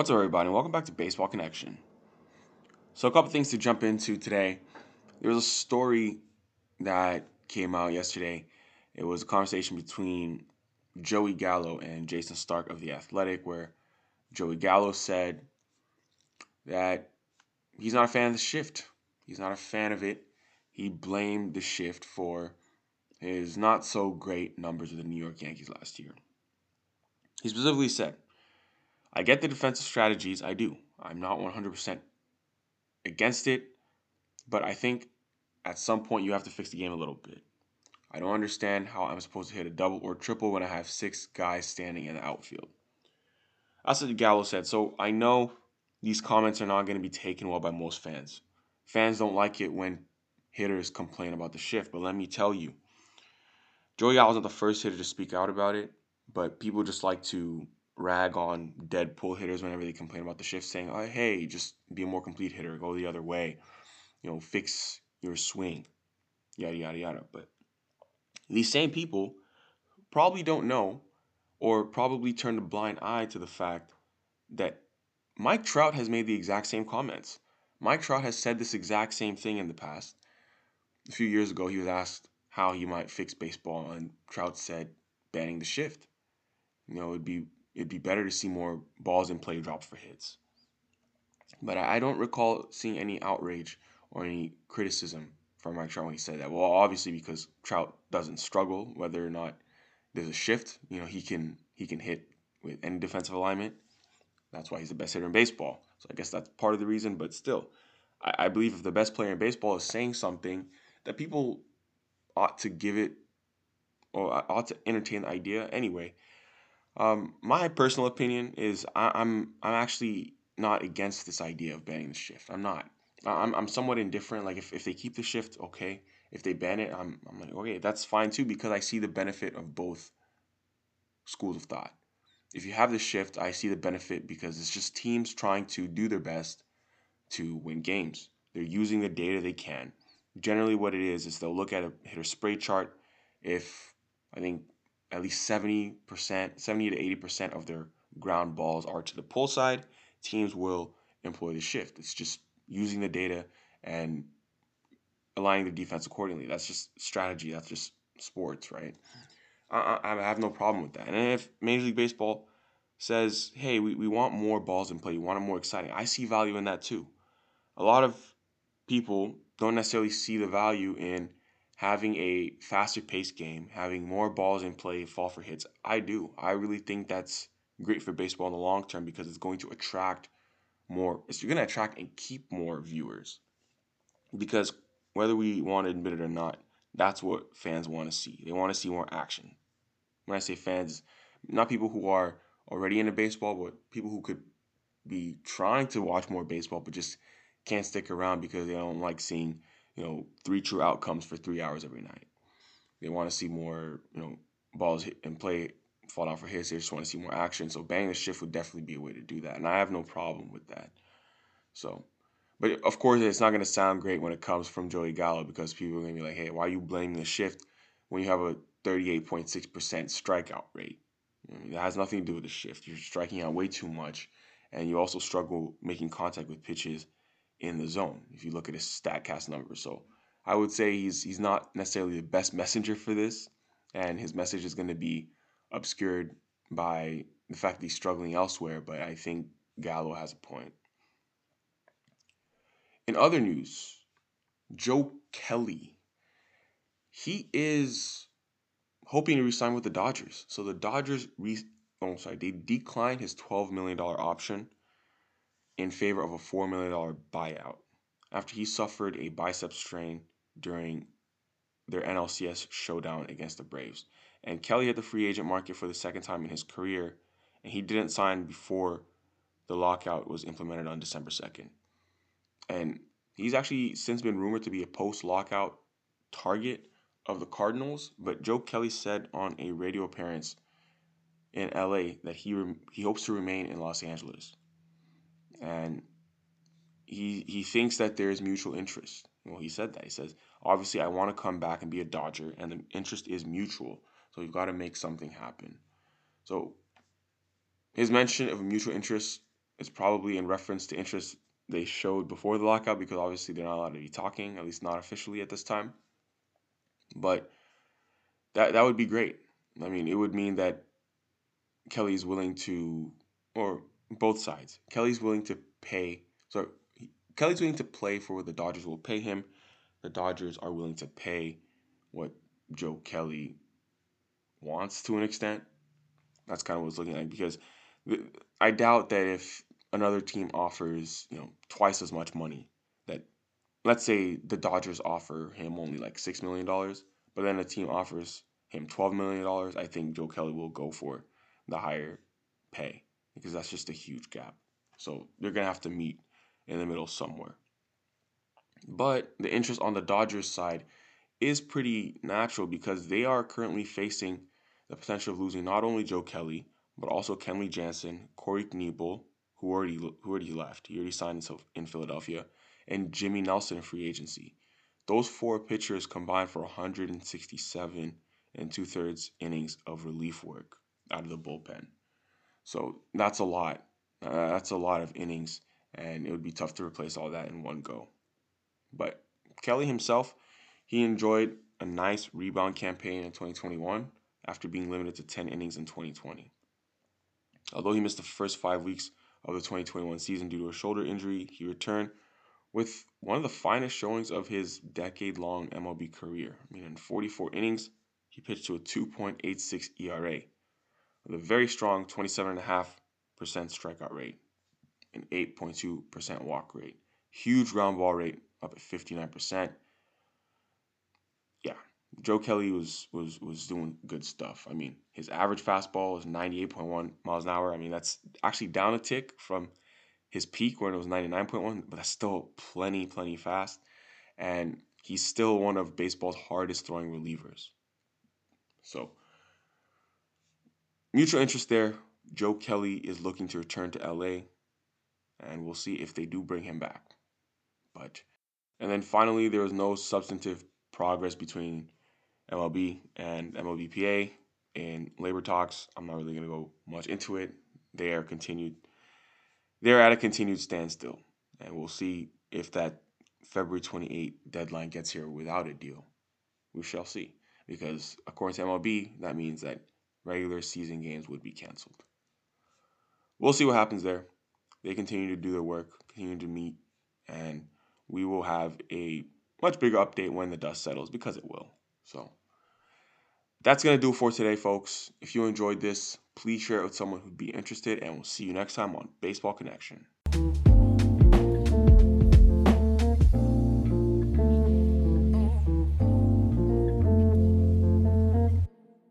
What's up, everybody? Welcome back to Baseball Connection. So, a couple things to jump into today. There was a story that came out yesterday. It was a conversation between Joey Gallo and Jayson Stark of The Athletic, where Joey Gallo said that he's not a fan of the shift. He's not a fan of it. He blamed the shift for his not so great numbers with the New York Yankees last year. He specifically said, I get the defensive strategies. I do. I'm not 100% against it, but I think at some point you have to fix the game a little bit. I don't understand how I'm supposed to hit a double or triple when I have six guys standing in the outfield. That's what Gallo said. So I know these comments are not going to be taken well by most fans. Fans don't like it when hitters complain about the shift, but let me tell you, Joey Gallo wasn't the first hitter to speak out about it, but people just like to rag on dead pull hitters whenever they complain about the shift, saying, oh, hey, just be a more complete hitter, go the other way, you know, fix your swing, yada, yada, yada. But these same people probably don't know or probably turn a blind eye to the fact that Mike Trout has made the exact same comments. Mike Trout has said this exact same thing in the past. A few years ago, he was asked how he might fix baseball, and Trout said banning the shift. You know, it'd be it'd be better to see more balls in play drop for hits. But I don't recall seeing any outrage or any criticism from Mike Trout when he said that. Well, obviously because Trout doesn't struggle whether or not there's a shift. You know, he can he can hit with any defensive alignment. That's why he's the best hitter in baseball. So I guess that's part of the reason. But still, I, I believe if the best player in baseball is saying something, that people ought to give it or ought to entertain the idea anyway. Um, my personal opinion is I, I'm I'm actually not against this idea of banning the shift. I'm not. I'm I'm somewhat indifferent. Like if, if they keep the shift, okay. If they ban it, I'm I'm like okay, that's fine too because I see the benefit of both schools of thought. If you have the shift, I see the benefit because it's just teams trying to do their best to win games. They're using the data they can. Generally, what it is is they'll look at a hitter spray chart. If I think at least 70%, 70 to 80% of their ground balls are to the pull side, teams will employ the shift. It's just using the data and aligning the defense accordingly. That's just strategy. That's just sports, right? I, I have no problem with that. And if Major League Baseball says, hey, we, we want more balls in play, we want it more exciting, I see value in that too. A lot of people don't necessarily see the value in having a faster paced game, having more balls in play, fall for hits. I do. I really think that's great for baseball in the long term because it's going to attract more. It's going to attract and keep more viewers. Because whether we want to admit it or not, that's what fans want to see. They want to see more action. When I say fans, not people who are already into baseball, but people who could be trying to watch more baseball but just can't stick around because they don't like seeing you know, three true outcomes for three hours every night. They want to see more, you know, balls hit and play fall down for hits. They just want to see more action. So banging the shift would definitely be a way to do that. And I have no problem with that. So, but of course, it's not going to sound great when it comes from Joey Gallo because people are going to be like, hey, why are you blaming the shift when you have a 38.6% strikeout rate? Know, that has nothing to do with the shift. You're striking out way too much. And you also struggle making contact with pitches in the zone if you look at his statcast numbers. So I would say he's he's not necessarily the best messenger for this, and his message is going to be obscured by the fact that he's struggling elsewhere. But I think Gallo has a point. In other news, Joe Kelly, he is hoping to resign with the Dodgers. So the Dodgers, re- oh sorry, they declined his twelve million dollar option in favor of a $4 million buyout after he suffered a bicep strain during their NLCS showdown against the Braves. And Kelly hit the free agent market for the second time in his career, and he didn't sign before the lockout was implemented on December 2nd. And he's actually since been rumored to be a post lockout target of the Cardinals, but Joe Kelly said on a radio appearance in LA that he he hopes to remain in Los Angeles and he he thinks that there is mutual interest. Well, he said that. He says, obviously, I want to come back and be a Dodger, and the interest is mutual. So you've got to make something happen. So his mention of mutual interest is probably in reference to interest they showed before the lockout because obviously they're not allowed to be talking, at least not officially at this time. But that that would be great. I mean, it would mean that Kelly is willing to, or both sides. Kelly's willing to pay. So Kelly's willing to play for what the Dodgers will pay him. The Dodgers are willing to pay what Joe Kelly wants to an extent. That's kind of what it's looking like because I doubt that if another team offers, you know, twice as much money, that let's say the Dodgers offer him only like six million dollars, but then a team offers him twelve million dollars, I think Joe Kelly will go for the higher pay because that's just a huge gap. So they're gonna have to meet in the middle somewhere. But the interest on the Dodgers side is pretty natural because they are currently facing the potential of losing not only Joe Kelly, but also Kenley Jansen, Corey Knebel, who already who already left. He already signed in Philadelphia, and Jimmy Nelson in free agency. Those four pitchers combined for 167 and two thirds innings of relief work out of the bullpen. So that's a lot. Uh, that's a lot of innings, and it would be tough to replace all that in one go. But Kelly himself, he enjoyed a nice rebound campaign in 2021 after being limited to 10 innings in 2020. Although he missed the first five weeks of the 2021 season due to a shoulder injury, he returned with one of the finest showings of his decade long MLB career. I mean, in 44 innings, he pitched to a 2.86 ERA with a very strong 27.5% strikeout rate and 8.2% walk rate. Huge ground ball rate up at 59%. Yeah, Joe Kelly was was was doing good stuff. I mean, his average fastball is 98.1 miles an hour. I mean, that's actually down a tick from his peak when it was 99.1, but that's still plenty, plenty fast. And he's still one of baseball's hardest throwing relievers. So, mutual interest there. Joe Kelly is looking to return to LA, and we'll see if they do bring him back. But, and then finally, there was no substantive progress between MLB and MLBPA in labor talks. I'm not really going to go much into it. They are continued. They're at a continued standstill, and we'll see if that February 28 deadline gets here without a deal. We shall see because according to MLB, that means that regular season games would be canceled. We'll see what happens there. They continue to do their work, continue to meet, and we will have a much bigger update when the dust settles because it will. So that's going to do it for today, folks. If you enjoyed this, please share it with someone who'd be interested, and we'll see you next time on Baseball Connection.